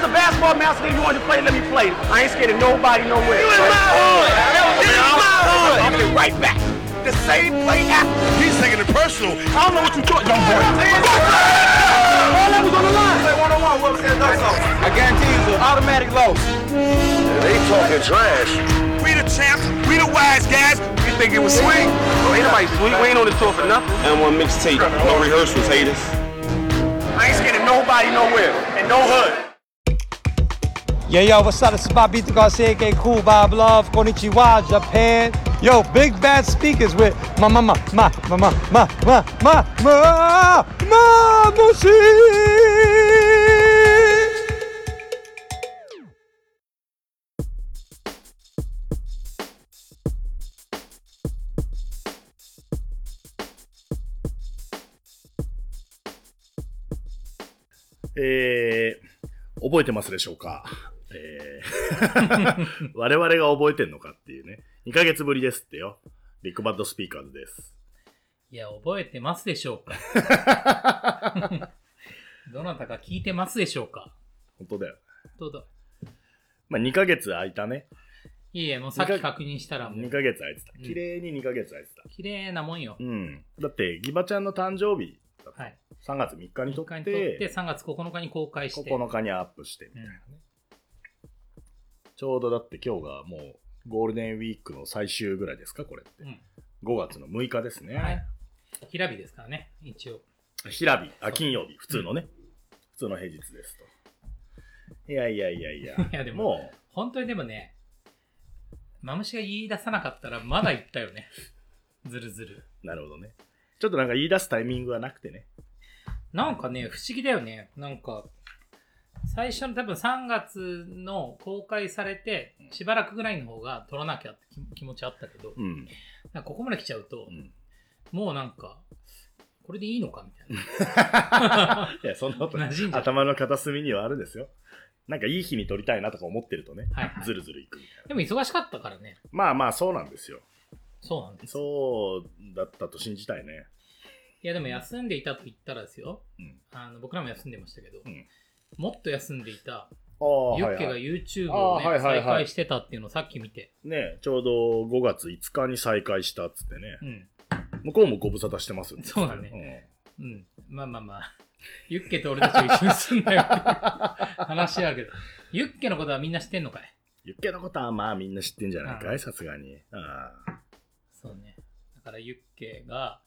was a basketball master and you wanted to play, let me play. I ain't scared of nobody nowhere. You in my hood. You in my hood. I'll be right back. The same play after. He's taking it personal. I don't know what you thought, young boy. All that was on the line. Play one on one, Will said no I guarantee you it's an automatic loss. They talking trash. We the champs. We the wise guys. You think it was sweet? Oh, ain't nobody sweet. We ain't on the tour for nothing. And one mixtape. No rehearsals, haters. I ain't scared of nobody nowhere. And no hood. Yo, yo, what's up? This is Bobito Garcia, aka Cool Bob Love, Konnichiwa, Japan. Yo, big bad speakers with ma ma ma ma ma ma ma ma ma ma ma mushi. えー、覚えてますでしょうか えー、我々が覚えてんのかっていうね。2ヶ月ぶりですってよ。ビッグバッドスピーカーズです。いや、覚えてますでしょうか どなたか聞いてますでしょうか本当だよ。どうだ？まあ2ヶ月空いたね。いえいえ、もうさっき確認したらも2う、ヶ月空いてた。うん綺麗に2ヶ月空いてた。綺麗なもんよ。うん。だって、ギバちゃんの誕生日はい。3月3日に撮3日にっ撮ってて、3月9日に公開して。9日にアップしてみたいなね。ちょうどだって今日がもうゴールデンウィークの最終ぐらいですか、これって。うん5月の6日ですね。はい。平日ですからね、一応。平日、あ、金曜日、普通のね、普通の平日ですと。いやいやいやいや、いやでもも本当にでもね、マムシが言い出さなかったらまだ言ったよね。ずるずる。う、なるほどね。ちょっとなんか言い出すタイミングがなくてね。なんかね、不思議だよね。なんか、最初の多分3月の公開されて、しばらくぐらいの方が撮らなきゃって気気持ちあったけど、うん。なんかここまで来ちゃうと、うんもうなんか、これでいいのかみたいな。いや、そんなこと馴染んじゃう頭の片隅にはあるんですよ。なんかいい日に撮りたいなとか思ってるとね、はいはいずるずるいくみたいな。でも忙しかったからね。まあまあ、そうなんですよ。そうなんです。そうだったと信じたいね。いやでも休んでいたと言ったらですよ。うん。あの僕らも休んでましたけど、うんもっと休んでいたああ、ユッケが。YouTube ああをね、はいはいはい再開してたっていうのをさっき見て。ねちょうど5月5日に再開したっつってねう。ん。向こうもご無沙汰してますよそうだね。うん。まあまあまあ。ユッケと俺たちが一緒に住んだよって 話やけど。ユッケのことはみんな知ってんのかい？ユッケのことはまあみんな知ってんじゃないかういさすがに。ああそうね。だからユッケが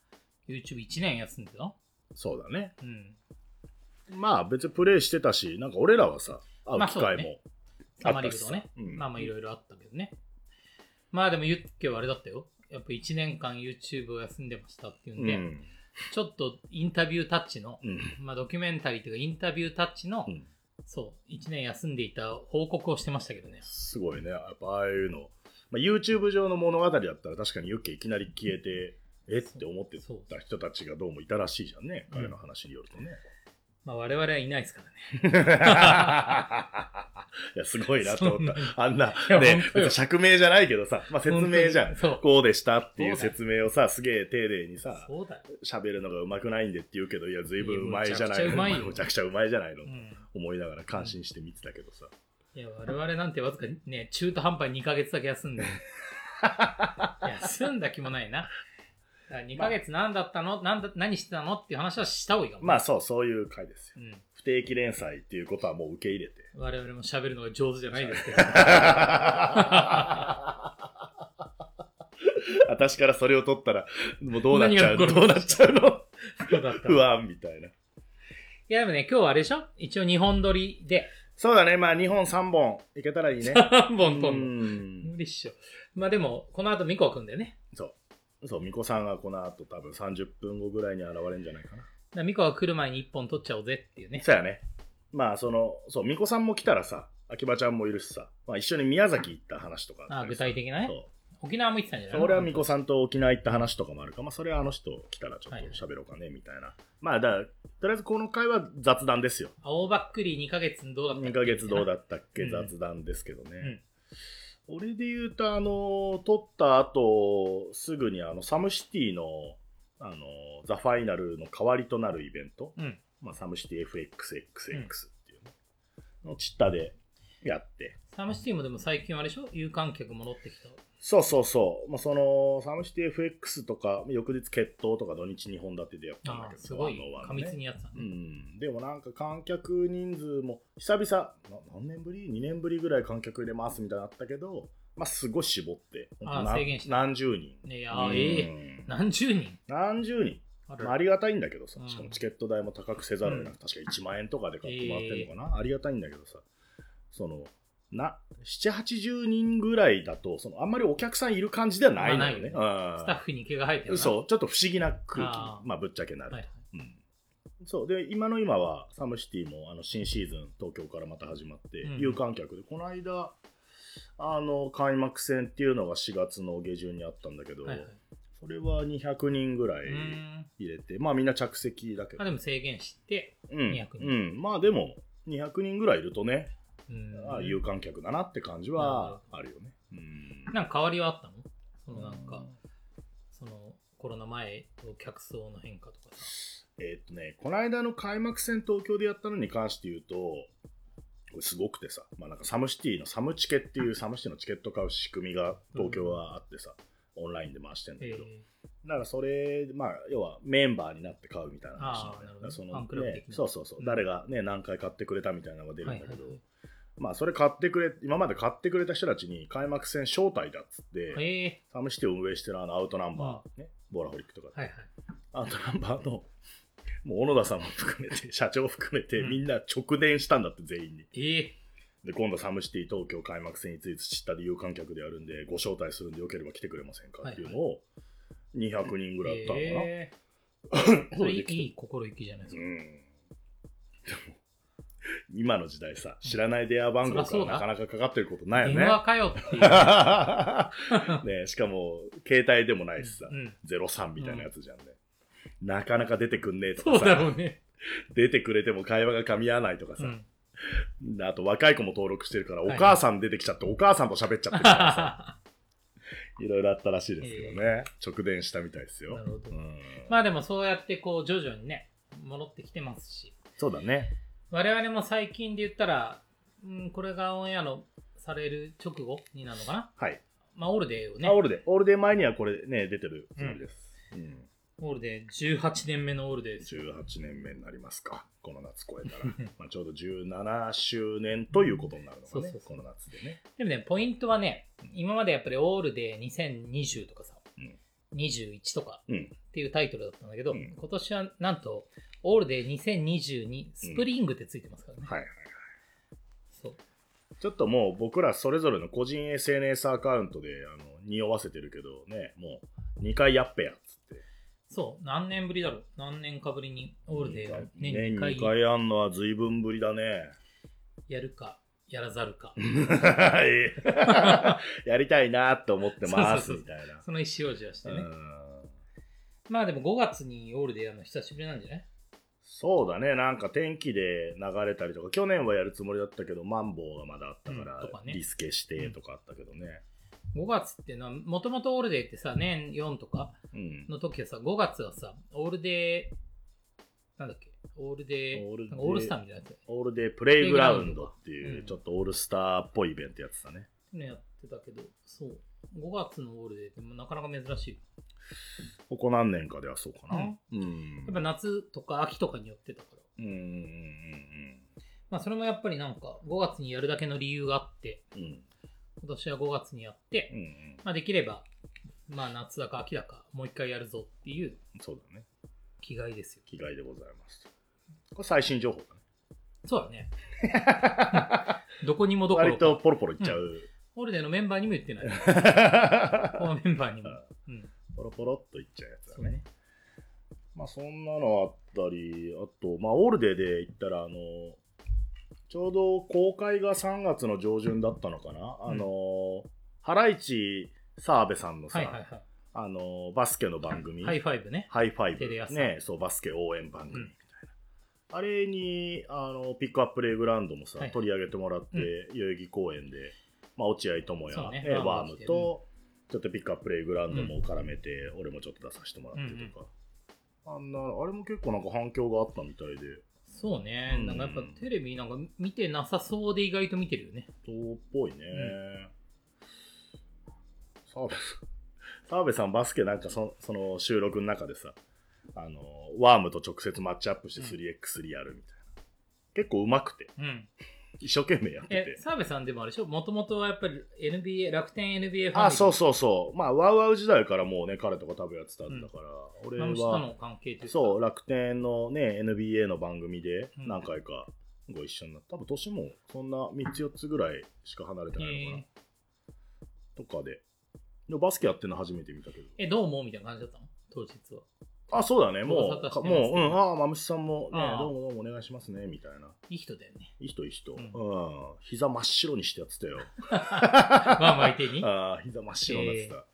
YouTube1 年休んでたの？そうだね。うん。まあ別にプレイしてたし、なんか俺らはさ、会うまあ機会もあったしさブとね。うんまあまあいろいろあったけどね。まあでもユッケはあれだったよ。やっぱ1年間 YouTube を休んでましたっていうんで、うん。ちょっとインタビュータッチの、うん。まあドキュメンタリーというかインタビュータッチの、うんそう、1年休んでいた報告をしてましたけどね。すごいね。やっぱああいうの。まあ、YouTube 上の物語だったら確かにユッケいきなり消えて、えって思ってた人たちがどうもいたらしいじゃんね。うん彼の話によるとね。まあ我々はいないですからね。いや、すごいなと思った。あんな、やね釈明じゃないけどさ、まあ説明じゃん。そう。こうでしたっていう説明をさ、すげえ丁寧にさ。喋るのが上手くないんでって言うけど、いや、随分上手いじゃないいやむちゃくちゃうまいじゃないの。うん。思いながら感心して見てたけどさ。いや、我々なんてわずかね、中途半端に2ヶ月だけ休んで。休んだ気もないな。だから2ヶ月何だったの、なんだ何してたの？っていう話はした方がいいかも。まあそう、そういう回ですよ。うん。不定期連載っていうことはもう受け入れて。我々も喋るのが上手じゃないですけど。私からそれを取ったら、もうどうなっちゃう？のどうなっちゃうの？不安みたいな。いや、でもね、今日はあれでしょ？一応2本撮りで、そうだね、まあ2本3本いけたらいいね。3本撮うるの。ん無理っしょ。まあでも、この後ミコくんだよね。そう。そう、ミコさんがこの後多分30分後ぐらいに現れるんじゃないかな。だミコが来る前に1本撮っちゃおうぜっていうね。そうやね。まあその、そう、ミコさんも来たらさ、秋葉ちゃんもいるしさ、まあ一緒に宮崎行った話とかあったりさ具体的なねそう沖縄も行ってたんじゃない？俺はミコさんと沖縄行った話とかもあるから、まあ、それはあの人来たらちょっと喋ろうかね、みたいな。まあ、だからとりあえずこの回は雑談ですよ。青ばっくり2ヶ月どうだったっけ？2ヶ月どうだったっけ、うん雑談ですけどね。俺で言うと、あの、撮った後、すぐにあの、サムシティの、あの、ザ・ファイナルの代わりとなるイベント、うん。まあ、サムシティ FXXX っていうね、のチッタでやって。サムシティもでも最近あれでしょ？有観客戻ってきた。そうそうそう。まあ、その、サムシティ FX とか、翌日決闘とか土日2本立てでやったんだけど、すごい。あのは過密にやってたうね。ん。でもなんか観客人数も、久々、な何年ぶり ?2 年ぶりぐらい観客入れますみたいなのあったけど、まあ、すごい絞って、制限した。何十人。ねいやうん。ええ何十人？何十人。あまあ、ありがたいんだけどさ。う、ん。しかもチケット代も高くせざるを得なく、確か1万円とかで買ってもらってるのかな、ありがたいんだけどさ、その、な、7、80人ぐらいだと、その、あんまりお客さんいる感じではないのよね。まスタッフに毛が生えてるな。そう、ちょっと不思議な空気まあ、ぶっちゃけなる。はいはい。うん。そう、で、今の今は、サムシティも、あの、新シーズン、東京からまた始まって、うん。有観客で、この間、あの、開幕戦っていうのが4月の下旬にあったんだけど、はいはい。それは200人ぐらい入れて、まあみんな着席だけど。あ、でも制限して、うん、200人。うん、まあでも、200人ぐらいいるとね、うんああ有観客だなって感じはあるよね。うん。なんか変わりはあったの？そのなんか、そのコロナ前と客層の変化とかさ。えーっとね、この間の開幕戦東京でやったのに関して言うと、これすごくてさ、まあなんかサムシティのサムチケっていうサムシティのチケット買う仕組みが東京はあってさ、オンラインで回してんだけえど、だからそれ、まあ要はメンバーになって買うみたいな話なそのねな。そうそうそう、うん誰がね、何回買ってくれたみたいなのが出ーるんだけど、はいはいはいまあそれ買ってくれ、今まで買ってくれた人たちに開幕戦招待だっつって、ええサムシティを運営してるあのアウトナンバー、ね、ボーラホリックとか、はいはい。アウトナンバーの、もう小野田さんも含めて、社長含めて、うんみんな直電したんだって、全員に。ええで、今度サムシティ東京開幕戦について知ったで有観客でやるんで、ご招待するんでよければ来てくれませんかっていうのを、200人ぐらいやったのかな。え えそれいいいい心意気じゃないですか。うん。でも、今の時代さ、知らない電話番号かなかなかかかってることないよ電ね。話かよっていう。ねしかも、携帯でもないしさ、うん03みたいなやつじゃんね。なかなか出てくんねえとそうかさ、だろうね。出てくれても会話が噛み合わないとかさ、うん。あと若い子も登録してるから、おはい母さん出てきちゃって、お母さんと喋っちゃってるからさ、いろいろあったらしいですけどね。直電したみたいですよ。なるほどうんまあでもそうやってこう徐々にね、戻ってきてますし。そうだね。我々も最近で言ったら、うん、これがオンエアのされる直後になるのかな？はい。まあ ALLDAY をねあ、オールデー。 ALLDAY 前にはこれね、出てるつもりです。うん ALLDAY 18年目の ALLDAY ですよ。18年目になりますか。この夏超えたら。まあちょうど17周年ということになるのかねそうそう。そうこの夏でね。でもね、ポイントはね、今までやっぱりオールデー2020とかさ、うん21とかうん。っていうタイトルだったんだけど、うん今年はなんと、オールデー2022スプリングってついてますからね。はいはい。そう。ちょっともう僕らそれぞれの個人 SNS アカウントであの匂わせてるけどね、もう2回やっぺやっつって。そう、何年ぶりだろう何年かぶりにオールデーを年年2回2回やんのは随分ぶりだね。やるか、やらざるか。やりたいなと思ってますみたいな。その意思表示をしてね。うんまあでも5月にオールデーやるの久しぶりなんじゃない？そうだね、なんか天気で流れたりとか、去年はやるつもりだったけど、マンボウがまだあったから、うんとかねリスケしてとかあったけどね。5月っていうのは、もともとオールデーってさ、年4とかうん。の時はさ、5月はさ、オールデー、なんだっけ、オールデー、オールデーなんかオールスターみたいなやつオールデープレイグラウンドっていう、うんちょっとオールスターっぽいイベントやってたね。ね、やってたけど、そう、5月のオールデーってなかなか珍しい。ここ何年かではそうかな。うんうん。やっぱ夏とか秋とかによってたから。うんうんうんまあそれもやっぱりなんか5月にやるだけの理由があって、うんうん。今年は5月にやって、うんうん。まあできれば、まあ夏だか秋だかもう一回やるぞっていうそうだね。気概ですよ。気概でございます。これ最新情報だね。そうだね。どこにもどころ割か。とポロポロいっちゃう。オールデーのメンバーにも言ってない。このメンバーにも。うん。ポロポロっといっちゃうやつだね。まあそんなのあったり、あと、まあオールデーで言ったら、あの、ちょうど公開が3月の上旬だったのかな、あの、ハライチ澤部さんのさ、はいはいはい。あの、バスケの番組、 High Five ね。 High Five。ね、そう、バスケ応援番組うんみたいな。あれに、あの、 PICKUP PLAYGROUND もさ、はい。取り上げてもらって、代々木公園で、まあ、落合智也、ね。ねワームと、ちょっと PICKUP PLAYGROUND も絡めて、俺もちょっと出させてもらってとか。あんな、あれも結構なんか反響があったみたいで。そうね、うんなんかやっぱテレビなんか見てなさそうで意外と見てるよね。そうっぽいね。澤部さん、澤部さんバスケなんかそその収録の中でさ、あの、ワームと直接マッチアップして 3x3 やるみたいな。結構上手くて、うん。一生懸命やってえて、。澤部さんでもあれでしょ？もともとはやっぱり NBA、楽天 NBA ファミリー。あ、そうそうそう。まあ、ワウワウ時代からもうね、彼とか多分やってたんだから、俺マムシとのは。そう、楽天のね、NBA の番組でうん何回かご一緒になった。多分年もそんな3つ4つぐらいしか離れてないのかな。とかで。でもバスケやってるの初めて見たけど。え、どう思う？みたいな感じだったの？当日は。あ、そうだね。もう、もう、うん、ああ、まむしさんもねどうもどうもお願いしますね、みたいな。いい人だよね。いい人いい人。ううんん。膝真っ白にしてやってたよ。まあまあ相手に。ああ、膝真っ白になってた。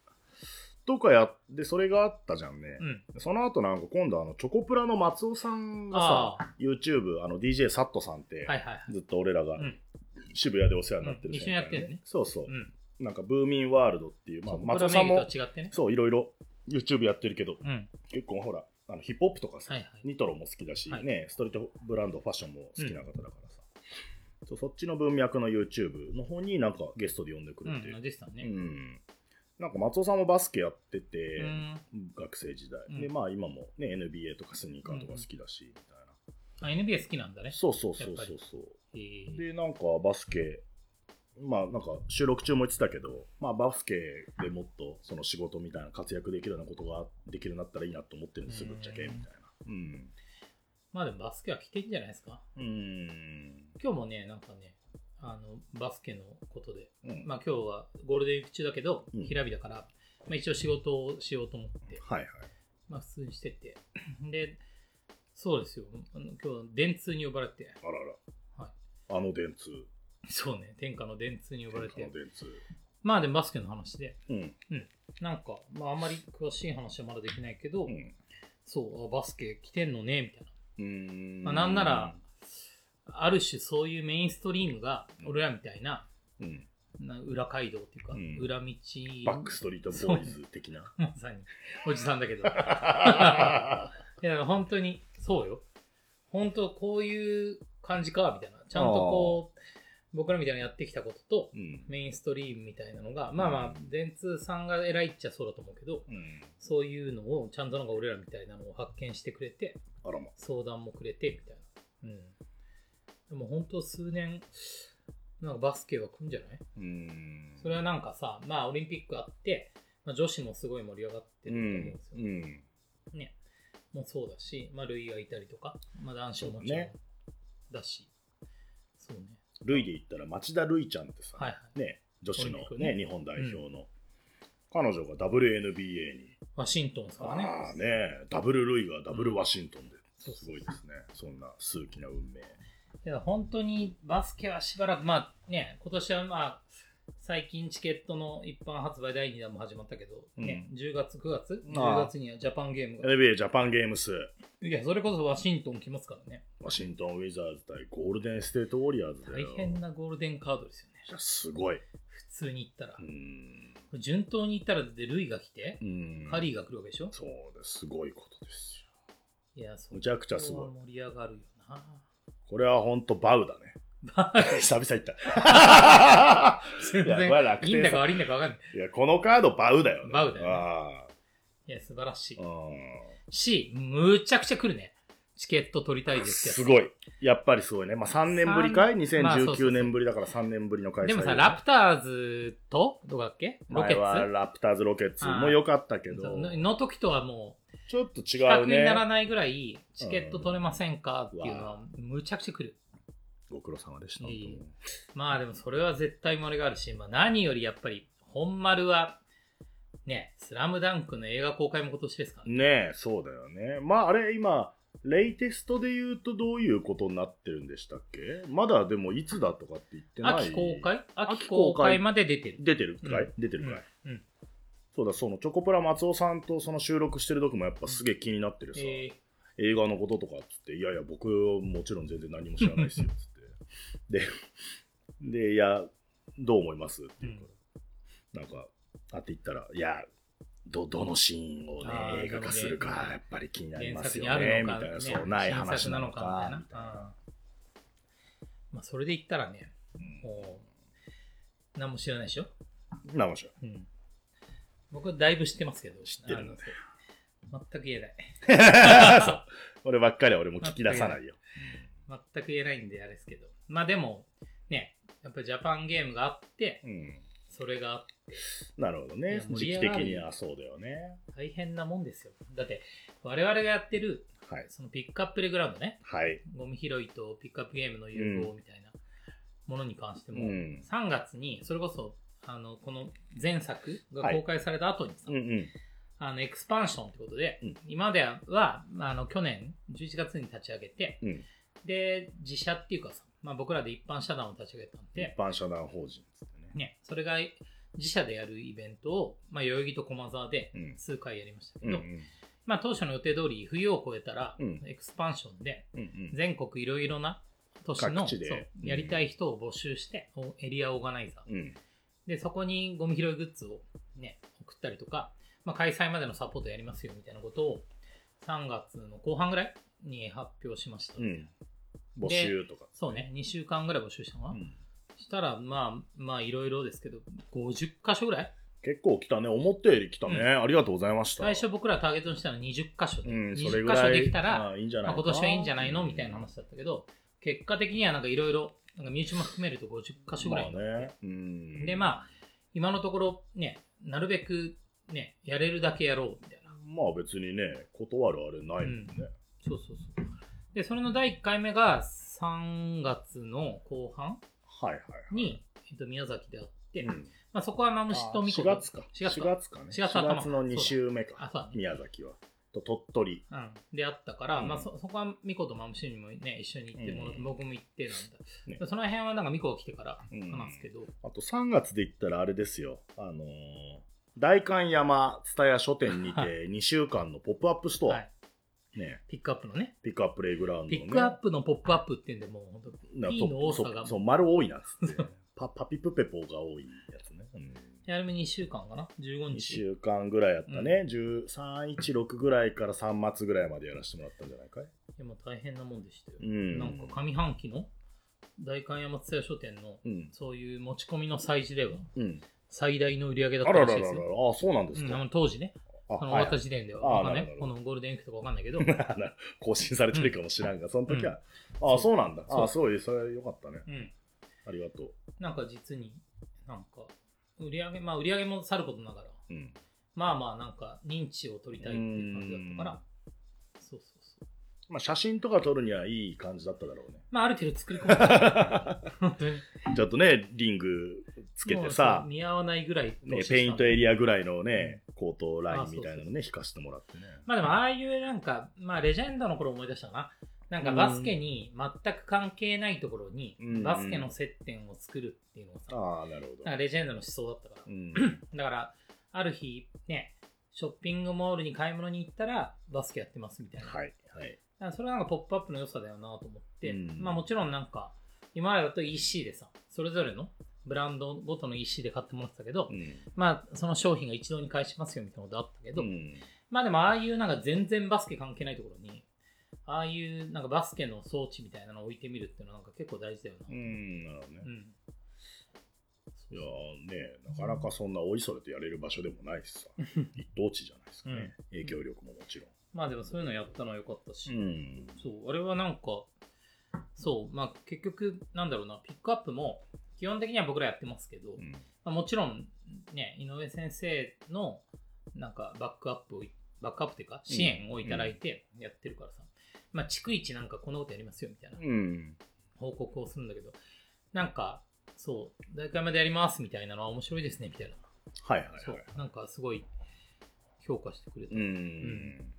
とかやって、それがあったじゃんね。うん。その後なんか今度あの、チョコプラの松尾さんがさ、YouTube、あの、DJ サットさんって、はいはいはい。ずっと俺らがうん渋谷でお世話になってるうん一緒にやってるねそうそう。うん。なんか、ブーミンワールドっていう、まあ、松尾さんも。そう、いろいろ YouTube やってるけど、うん。結構ほら、あのヒップホップとかさ、はいはい。ニトロも好きだし、はい。ね、ストリートブランドファッションも好きな方だからさ、そうそっちの文脈の YouTube の方になんかゲストで呼んでくうれて、ん、でしたね。うん。なんか松尾さんもバスケやってて、うん。学生時代、うん。でまあ今もね NBA とかスニーカーとか好きだし、みたいな。あ、NBA 好きなんだね。そうそうそうそうそう。えーでなんかバスケまあなんか収録中も言ってたけど、まあ、バスケでもっとその仕事みたいな活躍できるようなことができるようになったらいいなと思ってるんですぶっちゃけみたいな。うん。まあでもバスケは来てんじゃないですか。うん。今日もね、なんかね、あの、バスケのことで、うん。まあ今日はゴールデンウィーク中だけど、うん。平日だから、まあ一応仕事をしようと思って、はいはい。まあ普通にしてて。で、そうですよ。あの今日、電通に呼ばれて、あらら、はい。あの電通そうね、天下の電通に呼ばれて。まあでもバスケの話で、うん。なんか、まああんまり詳しい話はまだできないけど、うん。そう、あバスケ来てんのね、みたいな。うーん。まあ、なんなら、ある種そういうメインストリームが、うん俺らみたいな、うん、な裏街道っていうか、うん。裏道、バックストリートボーイズ的な。まさに、おじさんだけど。いや、本当に、そうよ。本当こういう感じか、みたいな。ちゃんとこう、僕らみたいなやってきたことと、うんメインストリームみたいなのが、まあまあ、電通さんが偉いっちゃそうだと思うけど、うんそういうのを、ちゃんとなんか俺らみたいなのを発見してくれて、ま相談もくれて、みたいな。うん。でも本当数年、なんかバスケは来んじゃない？うーんそれはなんかさ、まあオリンピックあって、まあ、女子もすごい盛り上がってると思うんですよ。うんね。もうそうだし、まあルイがいたりとか、まあ男子ももちろんねだし。そうね。ルイで言ったら町田ルイちゃんってさ、はいはい。ね、女子のねね。日本代表の、彼女が WNBA に、ワシントンですからね。ああね、ダブルルイがダブルワシントンで、す。ごいですね、そんな数奇な運命。いや本当にバスケはしばらく、まあね、今年はまあ、最近チケットの一般発売第2弾も始まったけど、ね、10月、9月、ああ10月にはジャパンゲームが。NBA ジャパンゲームス、いや、それこそワシントン来ますからね。ワシントンウィザーズ対ゴールデンステートウォリアーズだ大よ。変なゴールデンカードですよね。いやすごい。普通に行ったらう。ん。順当に行ったらでルイが来てう、ん。カリーが来るわけでしょ？そうです、すごいことですよ。いや、そむちゃくちゃすごい盛り上がるよな。これは本当バウだね。久々言った。全然楽天いいんだか悪いんだか分かんない。いや、このカードバウだよね。バウだよねあいや、素晴らしいし、むちゃくちゃ来るね。チケット取りたいですすごい。やっぱりすごいね。まあ3年ぶりかい？三まあそうそうそう ?2019 年ぶりだから3年ぶりの開催。でもさ、ラプターズと、どこだっけ？ロケッツ？ラプターズロケッツも良かったけど、のの時とはもう、ちょっと違比較うにならね。ないぐらい、チケット取れませんかっていうのは、むちゃくちゃ来る。ご苦労様でした。いいまあでもそれは絶対漏れがあるし、まあ何よりやっぱり、本丸は、ね、スラムダンクの映画公開も今年ですからね。ねえ、そうだよね。まああれ今、レイテストで言うとどういうことになってるんでしたっけ？まだでもいつだとかって言ってない。秋公開？秋秋公開まで出てる。出てるかい、うん。出てるかい、うん。うん。そうだ、そのチョコプラ松尾さんとその収録してる時もやっぱすげえ気になってるさ、え映画のこととかっつって、いやいや、僕はもちろん全然何も知らないですよ、つって。で、で、いや、どう思います？って言うから、なんか、あって言ったら、いや、ど、どのシーンをね、映画化するか、やっぱり気になりますよね、みたいな、ねそう、ない新話なのかか、みたいな。うんまあ、それで言ったらね、もう、何も知らないでしょ？な面白い。うん。僕はだいぶ知ってますけど、知ってるのあのそう全く言えない。そう。こればっかりは俺も聞き出さないよ。全く言えないんであれですけど。まあでも、ね、やっぱりジャパンゲームがあって、うん。それがあって、なるほどね時期的にはそうだよね。大変なもんですよ。だって、我々がやってる、はい。そのピックアップレグラウンドね、はい。ゴミ拾いとピックアップゲームの融合みたいなものに関しても、うん3月に、それこそ、あの、この前作が公開された後にさ、うんうん。あの、エクスパンションってことで、うん今までは、あの、去年11月に立ち上げて、うん。で、自社っていうかさ、まあ僕らで一般社団を立ち上げたんで一、般社団法人っつってね。ね、それが自社でやるイベントを、まあ代々木と駒沢でうん数回やりましたけど、うんうん。まあ当初の予定通り冬を越えたら、うんエクスパンションでうんうん。全国いろいろな都市のううんやりたい人を募集して、おエリアオーガナイザー。うん。で、そこにゴミ拾いグッズをね、送ったりとか、まあ、開催までのサポートやりますよみたいなことを3月の後半ぐらいに発表しました。うん。募集とか。そうね、2週間ぐらい募集したのかな。うんしたら、まあ、まあ、いろいろですけど、50箇所ぐらい？結構来たね。思ったより来たね。うんありがとうございました。最初僕らターゲットにしたのは20箇所で、うん、そ20れぐらい。箇所できたあら、あいいんじゃないまあ、今年はいいんじゃないのみたいな話話だったけど、結果的にはなんかいろいろ、なんか身内も含めると50箇所ぐらいまあね。うん。で、まあ、今のところね、なるべくね、やれるだけやろうみたいな。まあ別にね、断るあれないもんね。そうそうそう。で、それの第1回目が3月の後半はいはいはい。に、えっと、宮崎であって、うん、まあ、そこはマムシとミコ4月か。4月4か月かね。4月4頭月の2週目そう。だね宮崎は。と鳥取。うん、であったから、うん。まあそ、そこはミコとマムシにもね、一緒に行ってもらって、うん。僕も行ってなんだ。ね。でその辺はなんかミコが来てからうん。話すけど、あと3月で言ったらあれですよ。あのー代官山蔦屋書店にはて2週間のポップアップストア、はい、ね、ピックアップのね、ピックアッププレイグラウンドの、ね。ピックアップのポップアップっていうんで、もう本当、な P の多さがそう丸多いなっつって。パパピプペポが多いやつね。うんやるめ2週間かな ?15 2日。週間ぐらいやったね。13、1、6ぐらいから3末ぐらいまでやらせてもらったんじゃないかい？でも大変なもんでしたよ。うん。なんか上半期の代官山津屋書店のうん。そういう持ち込みの催事ではうん。最大の売り上げだっあたらららららしいですよ。あ、そうなんですうん、あか。の当時ね、ああの終はいわった時点では、あわかんないなるほどこのゴールデンウィークとかわかんないけど、更新されてるかもしらんが、その時は。あ、そうなんだ。あ、すごい、それよかったね。うん、ありがとう。なんか実に、なんか、売り上げ、まあ売り上げもさることながら、うん。まあまあなんか認知を取りたいっていう感じだったから、そうそうそう。まあ、写真とか撮るにはいい感じだっただろうね。まあある程度作り込んで、本当に。ちょっとね、リングつけてさそう、見合わないぐらいねペイントエリアぐらいのね、コートラインみたいなのね、引かせてもらってね。まあでもああいうなんか、まあレジェンドの頃思い出したな。なんかバスケに全く関係ないところにうんバスケの接点を作るっていうのがさ、ああ、なるほどなん。かレジェンドの思想だったからう。ん。だから、ある日ね、ショッピングモールに買い物に行ったらバスケやってますみたいな。はい、はい。それはなんかポップアップの良さだよなと思って、うんまあもちろんなんか、今までだと EC でさ、それぞれのブランドごとの EC で買ってもらってたけど、うん。まあその商品が一堂に返しますよみたいなことあったけど、うんまあでもああいうなんか全然バスケ関係ないところに、ああいうなんかバスケの装置みたいなのを置いてみるっていうのはなんか結構大事だよな。うん、なるほどね。うん。いやーね、なかなかそんなおいそれとやれる場所でもないしさ、一等地じゃないですかね。影響力ももちろまあでもそういうのやったのは良かったし、ん。うん。そう、あれはなんか、そう、まあ結局、なんだろうな、ピックアップも基本的には僕らやってますけど、うんまあ、もちろんね、井上先生のなんかバックアップをい、バックアップっていうか支援をいただいてやってるからさ、まあ逐一なんかこんなことやりますよみたいなうん。報告をするんだけど、なんか、そう、大会までやりますみたいなのは面白いですねみたいな。はいはいそうはい。、なんかすごい評価してくれた。うん。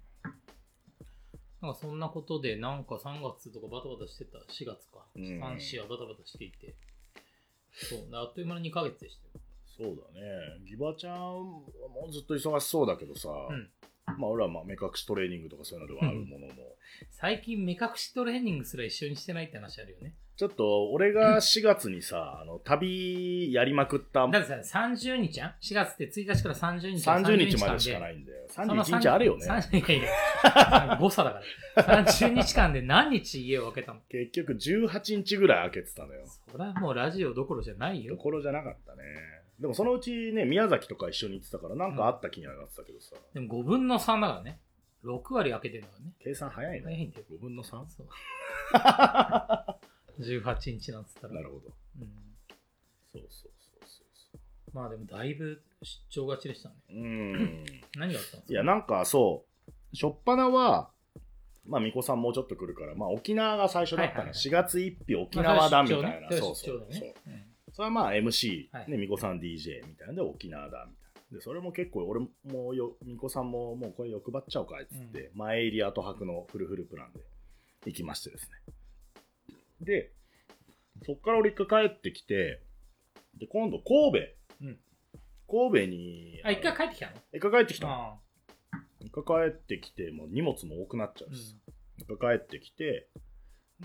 なんかそんなことで、なんか3月とかバタバタしてた、4月か。うん3、4はバタバタしていて。そう、あっという間の2ヶ月でしたよ。そうだね。ギバちゃんもずっと忙しそうだけどさ、うんまあ俺はまあ目隠しトレーニングとかそういうのではあるものの、最近目隠しトレーニングすら一緒にしてないって話あるよね。ちょっと、俺が4月にさ、あの、旅やりまくった、だってさ、30日やん ?4 月って1日から30日。30日までしかないいんだよ。31日あるよね。30いやいや、誤差だから。30日間で何日家を空けたの？結局18日ぐらい開けてたのよ。それはもうラジオどころじゃないよ。ところじゃなかったね。でもそのうちね、宮崎とか一緒に行ってたから、なんかあった気にはなってたけどさ。でも5分の3だからね。6割開けてるからね。計算早いね。早いんだよ。5分の 3? そう。18日なんつったら。なるほど。うんそうそうそうそうそまあでもだいぶ出張勝ちでしたね。う。うん。何があったんですか？いや、なんかそう、しょっぱなは、まあ、巫女さんもうちょっと来るから、まあ、沖縄が最初だったの、はいはいはい4月1日沖縄だみたいな。まあそうそうそうそれはまあ MC、はいね、巫女さん DJ みたいなんで沖縄だみたいな。で、それも結構俺もよ、巫女さんももうこれ欲張っちゃおうかいっつって、前入り後泊のフルフルプランで行きましてですね。で、そっから俺一回帰ってきて、で、今度神戸。うん。神戸に、あ、一回帰ってきたの？一回帰ってきた一回帰ってきて、もう荷物も多くなっちゃうしさ、一回帰ってきて、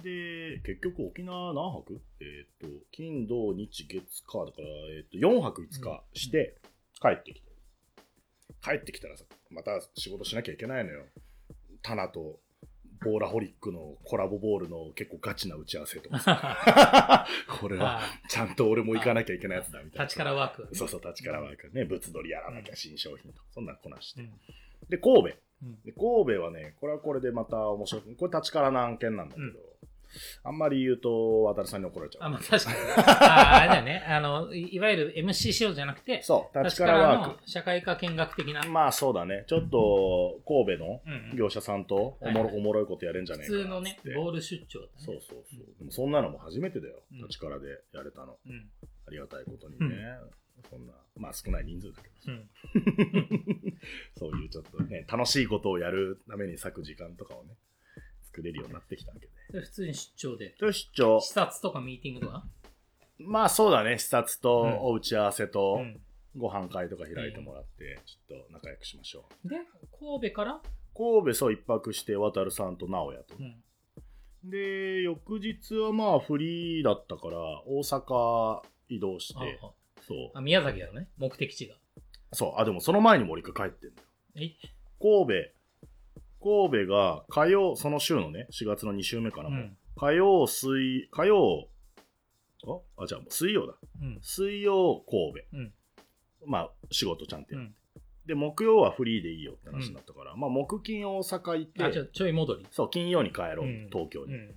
で、結局沖縄何泊？えっ、と、金、土、日、月、火だから、えっ、と、4泊5日して帰ってきて。帰ってきたらさ、また仕事しなきゃいけないのよ。タナとボーラホリックのコラボボールの結構ガチな打ち合わせとかさ。これはあちゃんと俺も行かなきゃいけないやつだみたいな。立ちからワーク。そうそう、立ちからワークね、物撮りやらなきゃ新商品とか、そんなんこなして。うんで、神戸。うんで神戸はね、これはこれでまた面白い。これ立ちからの案件なんだけど、うんあんまり言うと、渡るさんに怒られちゃう。あ、まあ確かに。ああれだよね。あの、いいわゆる MC 仕様じゃなくて、そう、立ちからワーの社会科見学的なク。。まあそうだね。ちょっと、神戸の業者さんとおもろ,、おもろいことやれんじゃね普えかな通のねボール出張ね。そうそうそう。でもそんなのも初めてだよ。うん立ちからでやれたの。うん。ありがたいことにね。そんな、まあ少ない人数だけど。うん。そういうちょっとね、楽しいことをやるために割く時間とかをね、作れるようになってきたわけで。それ普通に出張で。で、出張。視察とかミーティングとか？まあそうだね、視察とうんお打ち合わせとうん。ご飯会とか開いてもらって、ちょっと仲良くしましょう。で、神戸から？神戸そう一泊して、渡るさんと直哉とう。ん。で、翌日はまあフリーだったから、大阪移動しあて、そうあ、。宮崎だよね。目的地が。そう、あ、でもその前にも俺一回帰ってんだよ。え？神戸、神戸が火曜、その週のね、4月の2週目かな、もううん。火曜、水、火曜、あ、あじゃあ水曜だ。うん。水曜、神戸。うんまあ、仕事ちゃんとやって。うん。で、木曜はフリーでいいよって話になったから、まあ、木金大阪行あ、ちょ、って、ちょい戻り。そう、金曜に帰ろう、うん東京に。うん。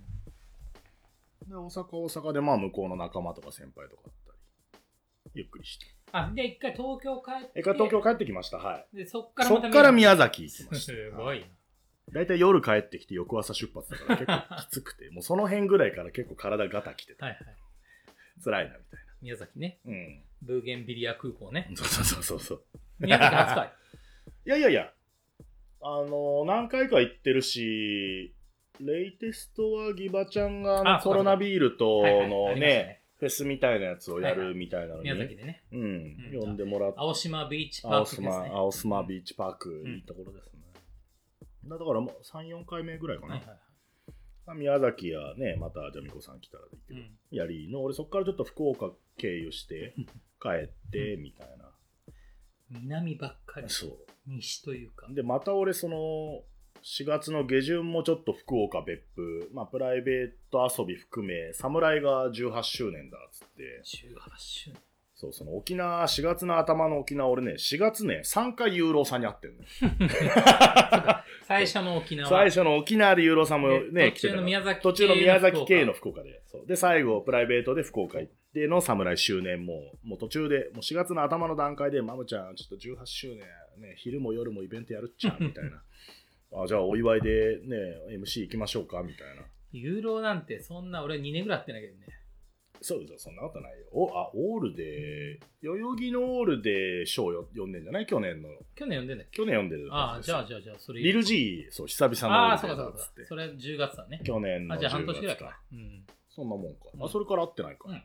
で、大阪、大阪で、まあ、向こうの仲間とか先輩とかあったり、ゆっくりして。あ、で、一回東京帰って。え、から東京帰ってきました、はい。で、そっからそっから宮崎行きました。すごいな。大体夜帰ってきて翌朝出発だから結構きつくて、もうその辺ぐらいから結構体ガタきてた。はいはい。辛いな、みたい宮崎ね。な。うん。ブーゲンビリア空港ね。そうそうそうそう。宮崎初回。いやいやいや、あの何回か行ってるし、レイテストはギバちゃんがコロナビールとのね、フェスみたいなやつをやるみたいなのに、宮崎でね。うん、うん呼んでもらって、青島ビーチパー青クですね。島、青島ビーチパーク、うんいいところですね。だからもう3、4回目ぐらいかな。はいはいはい。宮崎やね、またじゃあみこさん来たらでいいけど、うんやりの、俺そっからちょっと福岡経由して 帰って、みたいな。南ばっかり。そう。西というか。で、また俺、その、4月の下旬もちょっと福岡別府、まあ、プライベート遊び含め、侍が18周年だっつって、18周年。そう、その沖縄、4月の頭の沖縄、俺ね、4月ね、3回ユーロさんに会ってんのよ。最初の沖縄。最初の沖縄でユーロさんもでね、途中の来てたから宮崎途中の宮崎系の福岡で。そうで、最後、プライベートで福岡行っての侍周年も、もう途中で、もう4月の頭の段階で、マムちゃん、ちょっと18周年、ね、昼も夜もイベントやるっちゃ、みたいな。あ、じゃあお祝いでね、MC 行きましょうか、みたいな。ユーロなんてそんな俺2年ぐらいやってないけどね。そうそう、そんなことないよ。お、あ、オールで、代々木のオールで賞よ呼んでんじゃない？去年の。去年読んでんだっけ？去年読んでるああ、じゃああ。じゃあじゃあ、それリル G、そう、久々のオああ、ールでそうかそうか。それ10月だね。去年のあ、じゃあ半年10ぐらい月か。うん。そんなもんか。うんあ、それから会ってないか。うん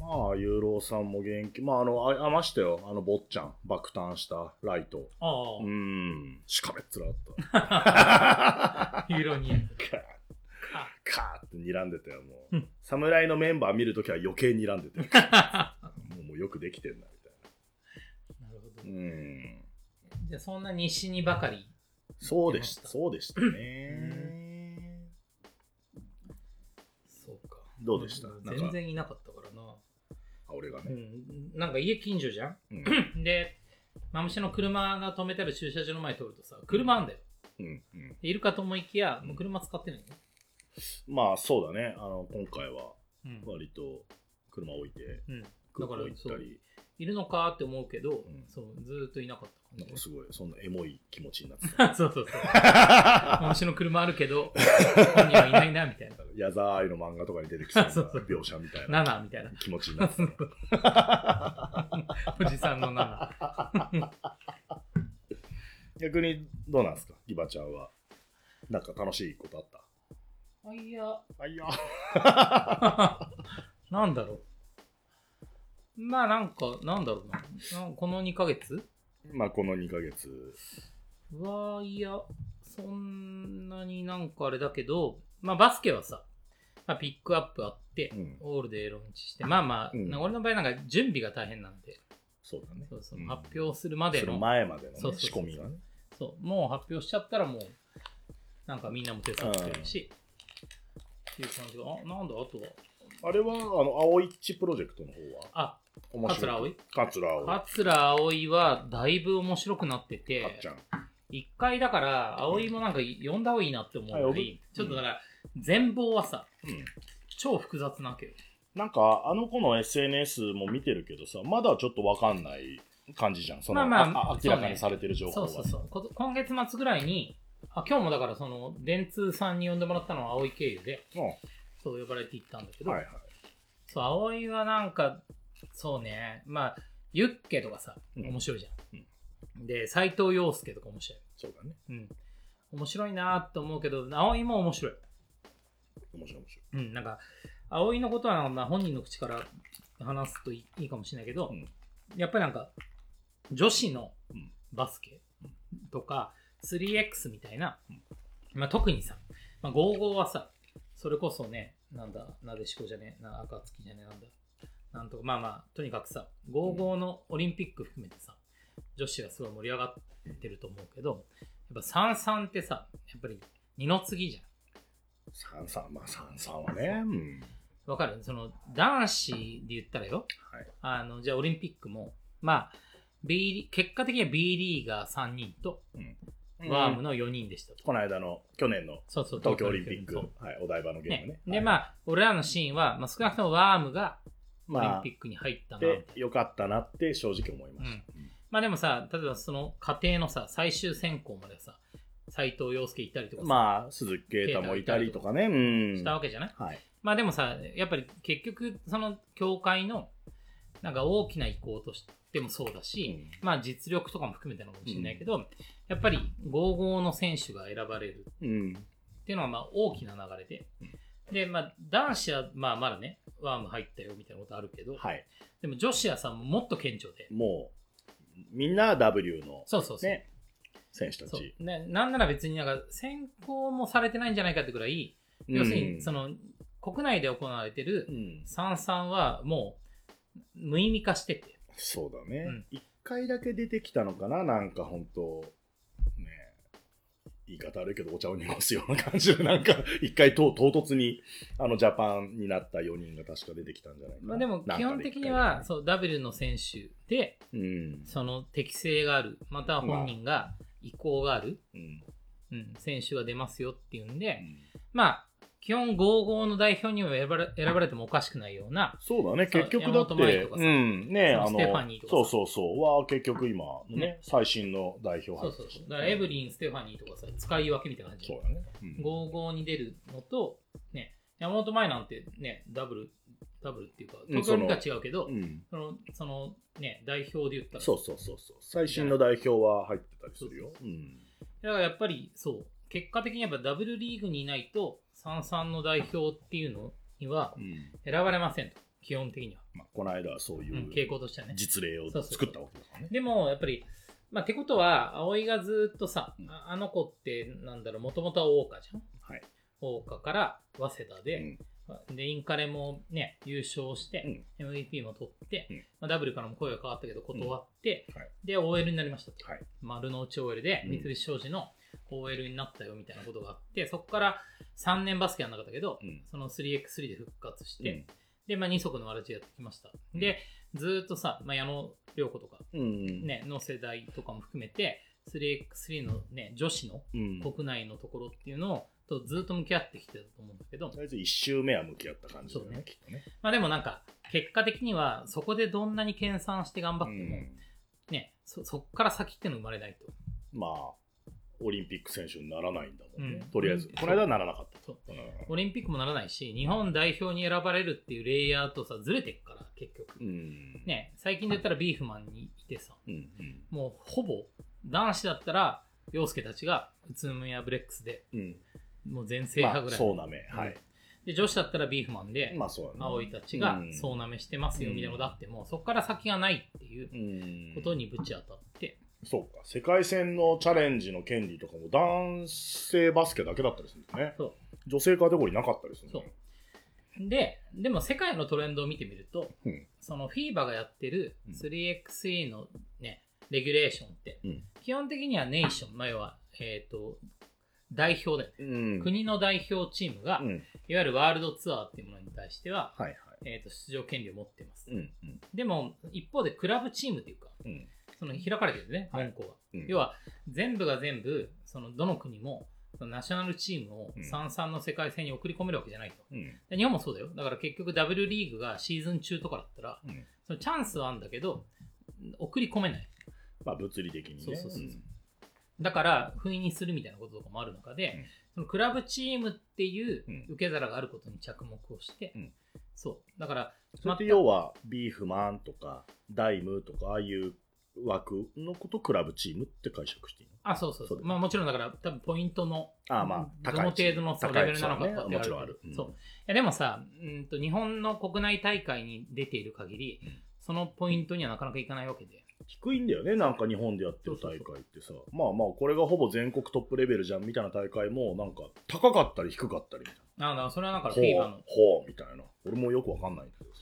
まあ、ユーロさんも元気。まあ、あの、あ、あましたよ。あの、坊ちゃん。爆誕したライト。ああうー、ん。しかめっ面だった。ユーロに。カーって睨んでたよ、もう。うん侍のメンバー見るときは余計睨んでたよ。もうもうよくできてんな、みたいなるほどな。うん。じゃあそんな西にばかり。そうでした、そうでしたね。そうか。どうでした？全然いなかったからな。あ俺がね。うん。なんか家近所じゃん？うん。で、マムシの車が止めてある駐車場の前通るとさ、車あんだよ。うん。うん。いるかと思いきや、もう車使ってないよ。まあ、そうだね。あの、今回はうん。割と車置いて、だから行ったり、いるのかって思うけど、んそう、ずーっといなかった感じなんかすごい、そんなエモい気持ちになってた。そうそうそう。マムシの車あるけど、本人はいないな、みたいな。矢沢愛の漫画とかに出てきそうなそうそう描写みたいな7みたいな。気持ちになってた。おじさんの7。逆にどうなんですか？ギバちゃんは。なんか楽しいことあった？あ、いや、あいや。なんだろう。まあなんか、なんだろうな。この2ヶ月？まあこの2ヶ月。うわいや、そんなになんかあれだけど、まあバスケはさ、まあ、ピックアップあって、うんオールでローンチして、まあまあ、うん俺の場合なんか準備が大変なんで、そうだね。そうそう、ん発表するまでの、前までの、ね、そうそうそう仕込みがね。そう、もう発表しちゃったらもう、なんかみんなも手伝ってるし、っていう感じが、あ、なんだ、あとは、あれは、あの、青いっちプロジェクトの方は？あ、面白い。桂葵？桂葵。桂葵はだいぶ面白くなってて。一回だから、葵もなんか読んだ方がいいなって思うのあに、呼ぶちょっとだから、全貌はさ、うん。超複雑なわけよ。なんか、あの子の SNS も見てるけどさ、まだちょっとわかんない感じじゃん。その、まあまああ明らかにされてる情報は。そうそうそう。こ今月末ぐらいに、あ今日もだからその、電通さんに呼んでもらったのは葵経由で、うん。はそう呼ばれていったんだけど、いはい。そう、葵はなんか、そうね、まあ、ユッケとかさ、うん面白いじゃん。で、斎藤洋介とか面白い。そうだね。うん。面白いなと思うけど、葵も面白い。面白い面白い。うん、なんか、葵のことは、まあ、本人の口から話すといいかもしれないけど、うんやっぱりなんか、女子のうんバスケとか、3X みたいな、まあ、特にさ、まあ、55はさ、それこそね、なんだ、なでしこじゃねえ、な赤月じゃねえ、なんだ、なんとか、まあまあ、とにかくさ、55のオリンピック含めてさ、女子がすごい盛り上がってると思うけど、やっぱ33ってさ、やっぱり二の次じゃん。三三まあ三三はね。うん。わかる？その男子で言ったらよ、はい。あの、じゃあオリンピックも、まあ、B リ結果的には B リーガー3人と、ワームの4人でしたと。この間の、去年の東京オリンピック、はい、お台場のゲームね。ね、で、まあ、俺らのシーンは、まあ、少なくともワームがオリンまあピックに入ったな、みたいなで、よかったなって正直思いました。まあでもさ、例えばその家庭のさ、最終選考までさ、斎藤洋介いたりとかさ、まあ、鈴木啓太もいたりとかね。うん。したわけじゃない？はい。まあでもさ、やっぱり結局、その協会の、なんか大きな意向としてもそうだし、まあ実力とかも含めてなのかもしれないけど、やっぱり55の選手が選ばれるうん。っていうのはまあ大きな流れで、で、まあ男子はまあまだね、ワーム入ったよみたいなことあるけど、はい。でも女子はさ、もっと顕著で、もう、みんな W の、そうそうそう。ね、選手たち。ね、なんなら別になんか選考もされてないんじゃないかってぐらい、要するにその国内で行われてるうん。三々はもう無意味化してて、そうだね。うん。一、回だけ出てきたのかな？なんか本当。ね言い方悪いけどお茶を濁すような感じで、なんか一回と唐突にあのジャパンになった4人が確か出てきたんじゃないかな。まあでも基本的には、そう、W の選手で、うん。その適性がある、または本人が意向がある、うん。うん、選手が出ますよっていうんで、まあ、基本55の代表にも選ばれ選ばれてもおかしくないような、そうだね、結局だって、とかさうん、ね、あの、そのステファニーとかさそうそうそう、は結局今のね、ね最新の代表そう入ってたしそうそう。だからエブリン、ステファニーとかさ、使い分けみたいな感じそうだね。うん55に出るのと、ね、山本前なんてね、ダブル、ダブルっていうか、うん東京には違うけど、うん。その、そのね、代表で言ったら、そうそうそうそう。最新の代表は入ってたりするよ。うん。だからやっぱりそう、結果的にやっぱダブルリーグにいないと、33の代表っていうのにはうん。選ばれませんと、基本的には。まあ、この間はそういう、うん、傾向としてはね。実例をそうそうそう作ったわけだからね。でも、やっぱり、まあ、ってことは、葵がずっとさうん、ああの子って、なんだろう、もともとは桜花じゃん？はい。桜花から早稲田で、で、インカレもね、優勝して、MVP も取って、うんまあ、ダブルからも声が変わったけど断って、はいで、OL になりましたと。はい丸の内 OL で、うん三菱商事の OL になったよみたいなことがあって、そこから3年バスケやんなかったけど、うんその 3x3 で復活して、うんで、まあ、二足のわらじやってきました。で、ずーっとさ、まあ、矢野涼子とか、うん。ね、の世代とかも含めて、3x3 のね、女子の国内のところっていうのを、とずっと向き合ってきてたと思うんだけど、りあえず1周目は向き合った感じだよねね、きっとね。まあでもなんか、結果的には、そこでどんなに研鑽して頑張っても、ね、そ、そっから先っての生まれないと。まあ、オリンピック選手にならないんだもんね。うんとりあえず。この間はならなかった。オリンピックもならないし、日本代表に選ばれるっていうレイヤーとさ、ずれてっから、結局。うん。ね、最近で言ったらビーフマンにいてさ。もうほぼ、男子だったら、洋介たちが宇都宮ブレックスで、うん。もう全制まあ、覇ぐらい。そうなめ。はい。で、女子だったらビーフマンで、まあ、そう。葵たちがうんそうなめしてますよみたいなことあっても、そこから先がないっていううん。ことにぶち当たって、そうか。世界戦のチャレンジの権利とかも男性バスケだけだったりするんだね。そ女性カテゴリーなかったりするんだねう。で、でも世界のトレンドを見てみると、うんその FIBA がやってるうん 3x3 のね、レギュレーションって、うん基本的にはネーション、まあ、要は、えっ、と、代表で、うん。国の代表チームが、うん。いわゆるワールドツアーっていうものに対しては、はいはい。えー、と出場権利を持ってます。うん。うん。でも、一方でクラブチームっていうか、うん。その開かれてるね、はい門戸が。うん要は、全部が全部、そのどの国も、そのナショナルチームをうん三々の世界戦に送り込めるわけじゃないと。うん。で日本もそうだよ。だから結局 W リーグがシーズン中とかだったら、うんそのチャンスはあるんだけど、送り込めない。まあ、物理的にね。そうそうそうだから、封印にするみたいなこととかもある中で、うんそのクラブチームっていううん受け皿があることに着目をして、うんそう。だから、それって要は、ビーフマンとか、ダイムとか、ああいう枠のことクラブチームって解釈していいの？あ、そうそうそ。そうまあもちろんだから、多分ポイントの、ああまあどの程度のレベルなのかってもちろんあるうんそう。いやでもさ、うんと、日本の国内大会に出ている限り、うんそのポイントにはなかなかいかないわけで。低いんだよね、なんか日本でやってる大会ってさ。まあまあ、これがほぼ全国トップレベルじゃんみたいな大会も、なんか高かったり低かったりみたいあだからそれはだからな。フィーバーのほう、。ほう、みたいな。俺もよくわかんないんだけど、その辺は。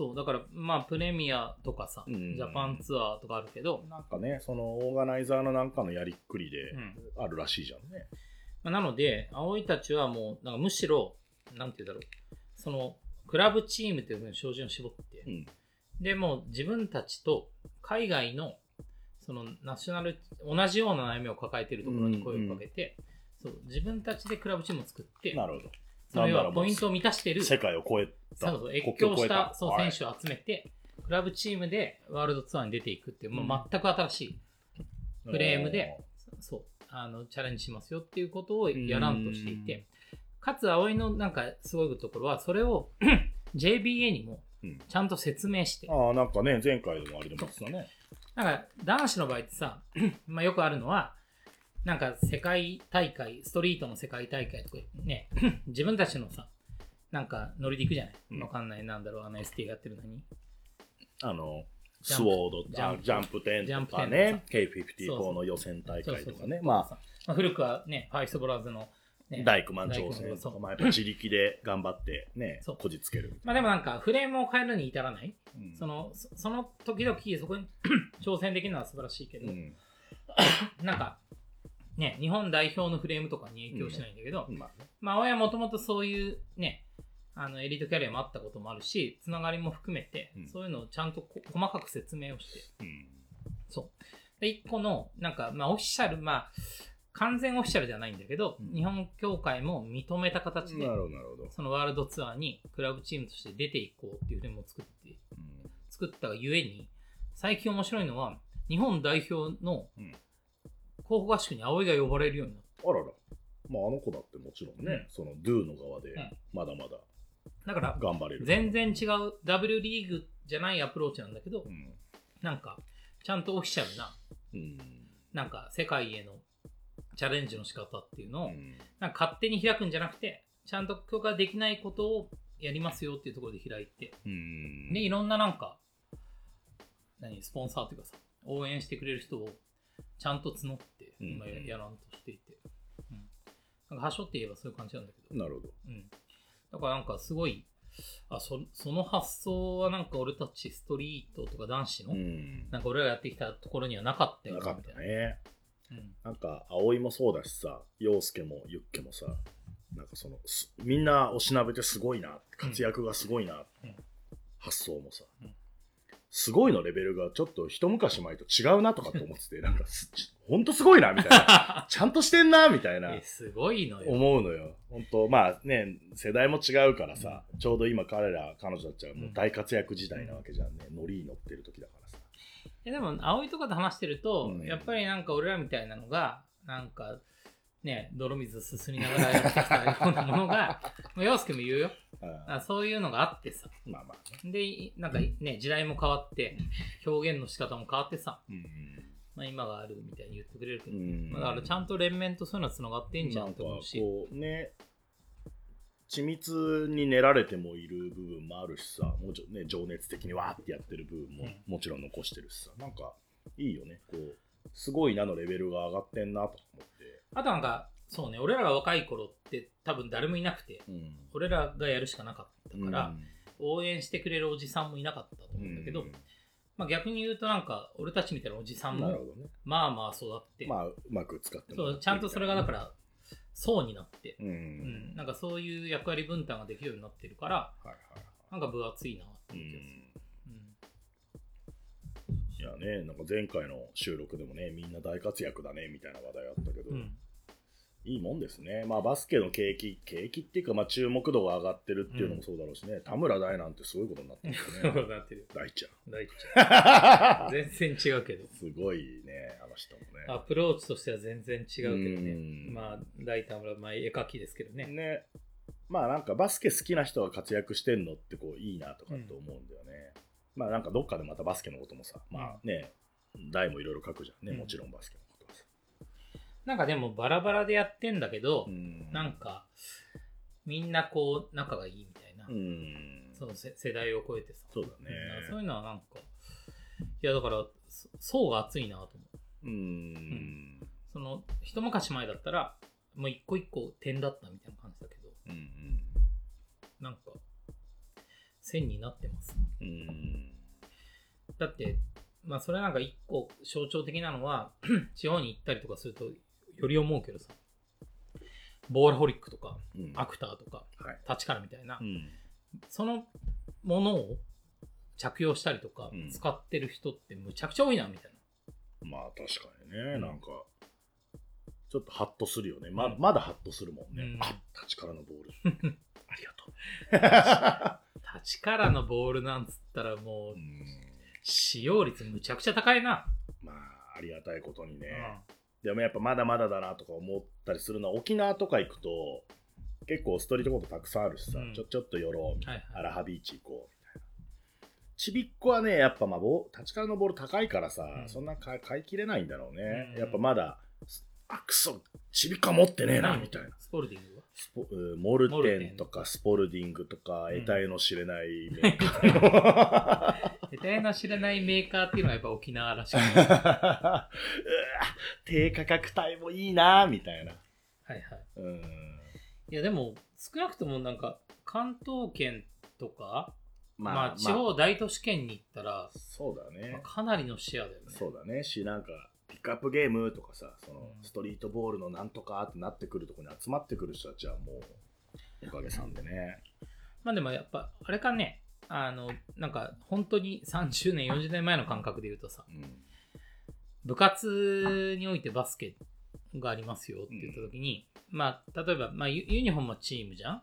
そう、だから、まあ、プレミアとかさ、うんジャパンツアーとかあるけど、なんかね、そのオーガナイザーのなんかのやりっくりでうんあるらしいじゃんね。まあなので、葵たちはもう、なんかむしろ、なんて言うんだろう、その、クラブチームっていうふうに照準を絞って、うん。でもう自分たちと海外のそのナショナル同じような悩みを抱えているところに声をかけて、そう自分たちでクラブチームを作ってなるほど。その要なんならもうはポイントを満たしている。世界を超えた。そうそう。越国境した。そうはい。選手を集めて、クラブチームでワールドツアーに出ていくっていう、もう全く新しいフレームで、そうあのチャレンジしますよっていうことをやらんとしていて、かつ葵のなんかすごいところはそれを JBA にもうん。ちゃんと説明して、ああ、なんかね、前回のあれでも言ってたね。なんか男子の場合ってさ、まあよくあるのは、なんか世界大会、ストリートの世界大会とかね、自分たちのさ、なんかノリで行くじゃない？うん。わかんない、なんだろう、あの ST がやってるのに。あの、スウォード、ジャンプ。あジャンプ10ジャンプ10とか。ね、そう K54 の予選大会とかね、ままあ、古くはね、ファイストボラーズの、大工マン挑大戦とか、まあ、やっぱ自力で頑張ってねこじつける。まあでもなんかフレームを変えるに至らない、うん。その、そその時々そこに 挑戦できるのは素晴らしいけど、うん。なんか、ね、日本代表のフレームとかに影響しないんだけど、まあね。まあ、親はもともとそういうね、あのエリートキャリアもあったこともあるし、つながりも含めて、うん。そういうのをちゃんとこ細かく説明をして、うん。そう。で、一個の、なんか、まあ、オフィシャル、まあ、完全オフィシャルじゃないんだけど、うん。日本協会も認めた形で。そのワールドツアーにクラブチームとして出ていこうっていうフレームを作って、うん。作ったがゆえに、最近面白いのは、日本代表のうん候補合宿に葵が呼ばれるようになった。あらら。まあ、あの子だってもちろんね、その、ドゥの側でうん、まだまだだから、頑張れる。全然違う W リーグじゃないアプローチなんだけどう、ん。なんか、ちゃんとオフィシャルな、うん。なんか世界へのチャレンジの仕方っていうのを、うんなんか勝手に開くんじゃなくて、ちゃんと許可できないことをやりますよっていうところで開いて、うん。で、いろんななんか、何、スポンサーというかさ、応援してくれる人をちゃんと募って、うん今ややらんとしていて、うんなんか端折って言えばそういう感じなんだけど。なるほど。うん。だからなんかすごい、あ、そその発想はなんか俺たちストリートとか男子の、うん。なんか俺らがやってきたところにはなかったよなかっみたね。うん。なんか、葵もそうだしさ、陽介もユッケもさ、なんかその、すみんなおしなべてすごいな、活躍がすごいな、うん発想もさ、うんすごいのレベルがちょっと一昔前と違うなとかって思ってて、なんかす、ほんとすごいな、みたいな。ちゃんとしてんな、みたいなえ、。すごいのよ。思うのよ。本当まあね、世代も違うからさ、ちょうど今彼ら、彼女たちはもう大活躍時代なわけじゃんね。ノリに乗ってる時だからさ。えでも、葵とかと話してると、うんやっぱりなんか俺らみたいなのが、なんか、ね、泥水すすりながらやってきたようなものが、まあ陽介も言うよああ。そういうのがあってさ。まあまあね。で、いなんかね、時代も変わって、表現の仕方も変わってさ、うんまあ今があるみたいに言ってくれるけど、うんまあだからちゃんと連綿とそういうのは繋がってんじゃんと思うし、うね、緻密に練られてもいる部分もあるしさ、もうちょね、情熱的にわーってやってる部分ももちろん残してるしさ、なんかいいよね。こう、すごいなのレベルが上がってんなと思って。あとなんか、そうね、俺らが若い頃って多分誰もいなくて、うん。俺らがやるしかなかったから、うん応援してくれるおじさんもいなかったと思うんだけど、うんまあ逆に言うとなんか、俺たちみたいなおじさんも。まあまあ育って、まあ、うまく使ってもそう、ちゃんとそれがだから、層になって、うん。うん、なんかそういう役割分担ができるようになってるから、はいはい。なんか分厚いなってう思ってますん。ね、なんか前回の収録でもね、みんな大活躍だね、みたいな話題あったけど、うん。いいもんですね。まあバスケの景気、景気っていうか、まあ注目度が上がってるっていうのもそうだろうしね、田村大なんてすごいことになってるよね。なってる。大ちゃん。大ちゃん。全然違うけど。すごいね、あの人もね。アプローチとしては全然違うけどねう。んまあ、大田村、まあ、絵描きですけどね。ね。まあなんかバスケ好きな人が活躍してんのってこういいなとかって思うんだよね。まあなんかどっかでまたバスケのこともさ、まあね、大もいろいろ書くじゃんね、うんもちろんバスケのことはさ。なんかでもバラバラでやってんだけど、うんなんか、みんなこう、仲がいいみたいな。うん。そのせ世代を超えてさ。そうだねうんそういうのはなんか、いやだから、そ層が厚いなと思う。うん。その、一昔前だったら、もう一個一個点だったみたいな感じだけど、うんうん。なんか、線になってます。うん。だって、まあそれなんか一個象徴的なのは、地方に行ったりとかすると、より思うけどさ、ボールホリックとか、うんアクターとか、はい。立川みたいな、うん。そのものを着用したりとかうん、使ってる人ってむちゃくちゃ多いな、みたいまあ確かにね、うんなんか、ちょっとハッとするよね。まうんまだハッとするもんね。うんあ、立ちからのボール。ありがとう。な。立ちからのボールなんつったらもうう、ん使用率むちゃくちゃ高いな。まあ、ありがたいことにね。うんでもやっぱまだまだだなとか思ったりするのは、沖縄とか行くと、結構ストリートコートたくさんあるしさ、うんちょちょっと寄ろうみたいな、はいはいアラハビーチ行こうみたいな。ちびっこはね、やっぱまあ立ちからのボール高いからさ、うんそんな買い切れないんだろうね。うんやっぱまだ、あ、くそ、ちびっこは持ってねえな、みたいな。スポルディングモルテンとかスポルディングとか、うん得体の知れないメーカーの得体の知らないメーカーっていうのはやっぱ沖縄らしく 低価格帯もいいなみたいな。はいはい。うん。いやでも、少なくともなんか、関東圏とか、ままあ、地方大都市圏に行ったら、そうだねまあ。かなりのシェアだよね。そうだね。し、なんか、ピックアップゲームとかさ、そのうんストリートボールのなんとかってなってくるところに集まってくる人たちはもう、おかげさんでね。まあでもやっぱ、あれかね、あの、なんか、本当に30年、40年前の感覚で言うとさ、うん。部活においてバスケがありますよって言った時に、まあ、例えば、まあ、ユユニフォームはチームじゃん？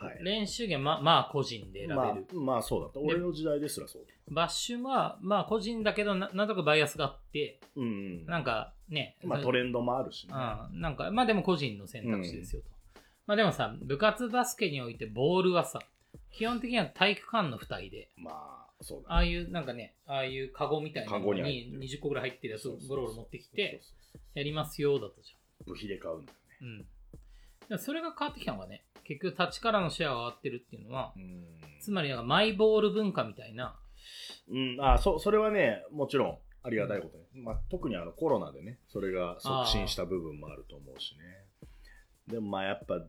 はい。練習着はままあ個人で選べる。まあ、まあそうだった。俺の時代ですらそうだ。バッシュはまあ個人だけどな、なんとかバイアスがあって、うんうん。なんかね、まあトレンドもあるしね。うん、なんか、まあでも個人の選択肢ですよと。まあでもさ、部活バスケにおいてボールはさ、基本的には体育館の付帯で、まあ、そうだああいうなんかね、ああいうカゴみたいなのに入ってにる20個ぐらい入ってるやつをゴロゴロ持ってきて、やりますよだったじ部費で買うんだよね。ゃん。うん。それが変わってきたのがね、結局立ちからのシェアが上がってるっていうのは、うん。つまりなんかマイボール文化みたいな、うん、あそそれはね、もちろんありがたいことね。まあ、特にあのコロナでね、それが促進した部分もあると思うしね。でもまあやっぱ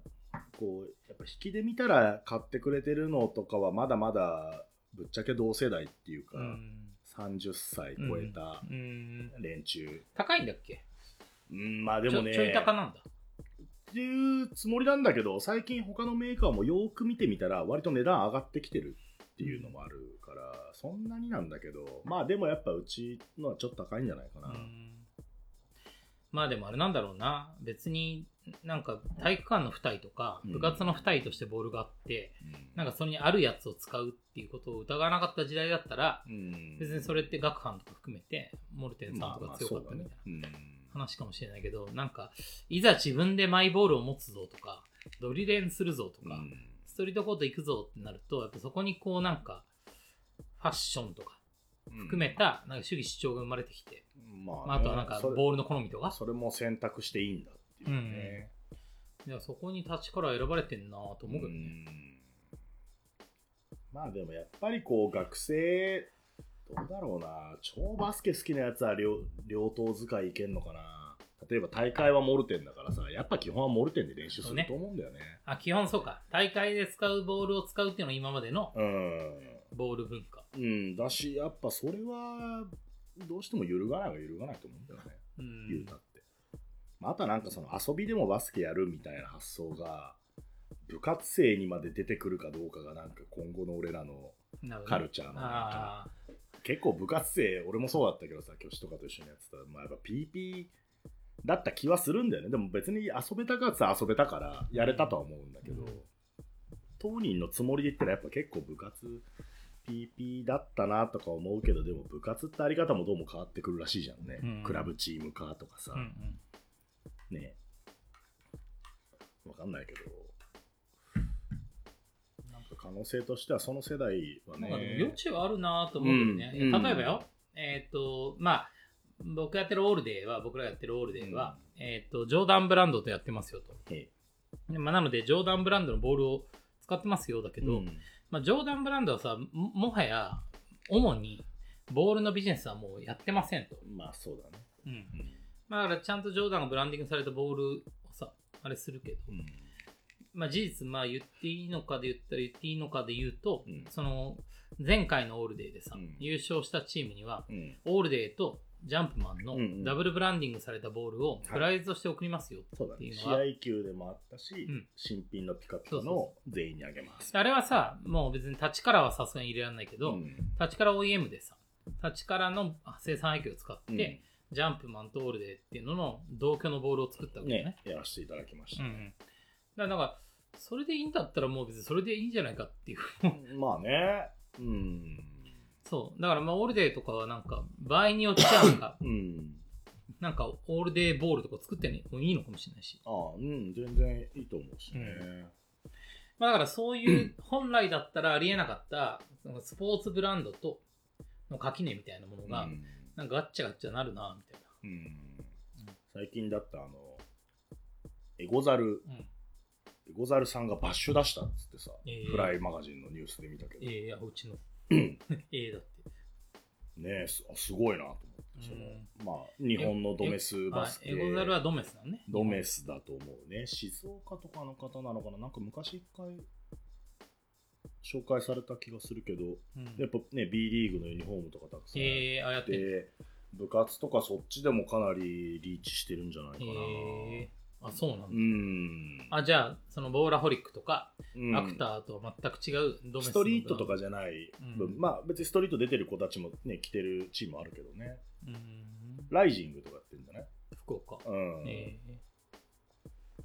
こうやっぱ引きで見たら買ってくれてるのとかはまだまだぶっちゃけ同世代っていうか、うん30歳超えたうん連中、高いんだっけ？うん、まあでもねちょい高なんだ。っていうつもりなんだけど最近他のメーカーもよーく見てみたら割と値段上がってきてるっていうのもあるからそんなになんだけどまあでもやっぱうちのはちょっと高いんじゃないかな、うん。まあでもあれなんだろうな。別になんか体育館の付帯とかうん。部活の付帯としてボールがあって、うん。なんかそれにあるやつを使うっていうことを疑わなかった時代だったら、うん。別にそれって学班とか含めてモルテンさんとか強かったみたいな。うん話かもしれないけど、なんかいざ自分でマイボールを持つぞとか、ドリレンするぞとか、ストリートコート行くぞってなると、やっぱそこにこうなんか、ファッションとか含めたなんか主義主張が生まれてきて、ままあ、あとはなんかボールの好みとか、それも選択していいんだっていうね、いやそこに立ちから選ばれてんなと思うけどね。うん。まあでもやっぱりこう学生どうだろうな。超バスケ好きなやつは両両党使いいけんのかな。例えば大会はモルテンだからさやっぱ基本はモルテンで練習すると思うんだよね。あ、基本そうか。大会で使うボールを使うっていうのは今までのうん。ボール文化。うん。だしやっぱそれはどうしても揺るがないは揺るがないと思うんだよね。うん。言うたって、まあ、あとはなんかその遊びでもバスケやるみたいな発想が部活生にまで出てくるかどうかがなんか今後の俺らのカルチャーの結構部活生俺もそうだったけどさ教師とかと一緒にやってた。らまあやっぱ PP だった気はするんだよね。でも別に遊べたから遊べたからやれたとは思うんだけど、うん。当人のつもりで言ったらやっぱ結構部活 PP だったなとか思うけどでも部活ってあり方もどうも変わってくるらしいじゃんね、うん。クラブチーム化とかさ、ーうんうん。ねわかんないけど可能性としてはその世代はね。なんかでも余地はあるなと思うけどね。うん。例えばよ、えっ、と、まあ、僕やってるオールデーは、僕らがやってるオールデーは、えっ、と、ジョーダンブランドとやってますよと。まあ、なので、ジョーダンブランドのボールを使ってますよだけど、うん。まあ、ジョーダンブランドはさ、ももはや、主に、ボールのビジネスはもうやってませんと。まあそうだね。うん。まあ、だからちゃんとジョーダンがブランディングされたボールをさ、あれするけど、うんまあ事実、まあ言っていいのかで言ったら言っていいのかで言うと、うん。その、前回のオールデーでさ、うん。優勝したチームには、うん。オールデーとジャンプマンのダブルブランディングされたボールをプライズとして送りますよっていうのは、合球でもあったし、うん。新品のピカピカの全員にあげます。あれはさ、もう別に立ちからはさすがに入れられないけど、うん。立ちから OEM でさ、立ちからの生産廃棄を使って、ジャンプマンとオールデーっていうのの同居のボールを作ったわけね。ね。やらせていただきました、うんうん。だからなんか、それでいいんだったらもう別にそれでいいんじゃないかっていう。まあね。うん。そう。だからまあオールデーとかはなんか、場合によってはなんか、うん。なんかオールデーボールとか作ってね、もういいのかもしれないし。ああうん全然いいと思うしね、まあだからそういう、本来だったらありえなかった、スポーツブランドとの垣根みたいなものが、うん。なんかガッチャガッチャなるな、みたいうん。最近だったあのエゴザルな。うん。エゴザルさんがバッシュ出したっつってさ、えーフライマガジンのニュースで見たけど、ええいや、うちの。ええだって。ねえすすごいなと思って、そのうんまあ日本のドメスバスケあエゴザルはドメスだね。ドメスだと思うね静岡とかの方なのかな？なんか昔一回紹介された気がするけどうん。やっぱね B リーグのユニフォームとかたくさんええあ、って部活とかそっちでもかなりリーチしてるんじゃないかな、ええあ、そうなんだ。うん。あ、じゃあ、そのボーラホリックとか、うん。アクターとは全く違うドメスのストリートとかじゃない分、うん。まあ別にストリート出てる子たちもね来てるチームあるけどね。うん。ライジングとかやってるんじゃない？福岡。うん、ええ。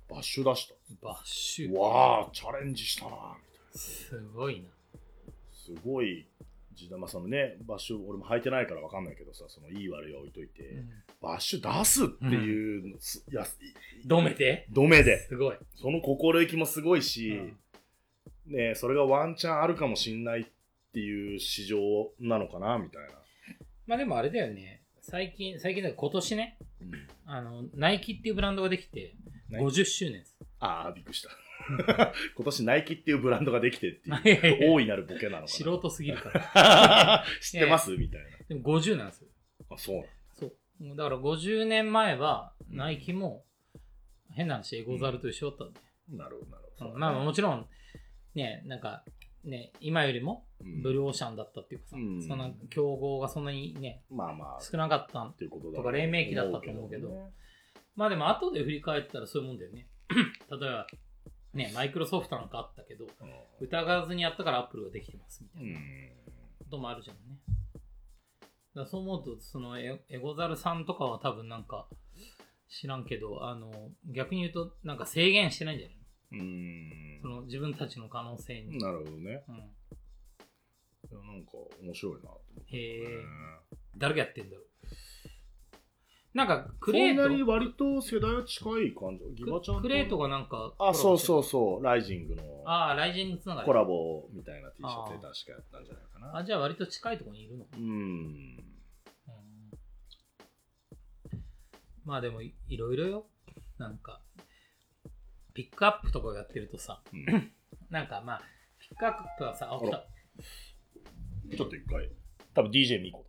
バッシュ出した。バッシュ。わあチャレンジしたなみたいな。すごいな。すごいまあそのねバッシュ俺も履いてないから分かんないけどさそのいい悪いは置いといて、うん。バッシュ出すっていうの、すいやいドメで？ドメで。すごい。その心意気もすごいし、うん。ねそれがワンチャンあるかもしんないっていう市場なのかなみたいな、まあでもあれだよね。最近、最近だ今年ね、あの、ナイキっていうブランドができて、ナイキ。50周年です。ああびっくりした 今年ナイキっていうブランドができてっていう 大いなるボケなのか素な人すぎるから。知ってますみたいでも50なんですよ。なあそうなんそう。だから50年前は、ナイキも変な話、エゴザルと一緒だったんで。なるほど、なるほど。うんまあもちろん、ね、なんか、ね、今よりもうんブルーオーシャンだったっていうかさ、うんそんな競合がそんなにね、まあまあ、っ少なかったんていうことだとか黎明期だったと思うけどまあでも後で振り返ったらそういうもんだよね。例えば、ね、マイクロソフトなんかあったけど、疑わずにやったからアップルができてますみたいなこともあるじゃんね。だそう思うと、そのエエゴザルさんとかは多分なんか知らんけど、あの、逆に言うとなんか制限してないんじゃないその自分たちの可能性に。なるほどね。うん、いやなんか面白いなと思って。へえ、誰がやってんだろう？なんかククレーレートトに割と世代は近い感じ。ギバちゃんとクレートがなんか。あ、そうそうう。そう、ライジングのああ、ライジングつながり。コラボみたいな T シャツで確かやったんじゃないかな。あ、じゃあ割と近いところにいるのうん。うんまあでもいいろいろよ。なんか、ピックアップとかやってるとさ、うん なんかまあ、ピックアップはさ、あ、来た。ちょっと一回。多分 DJ ミコ。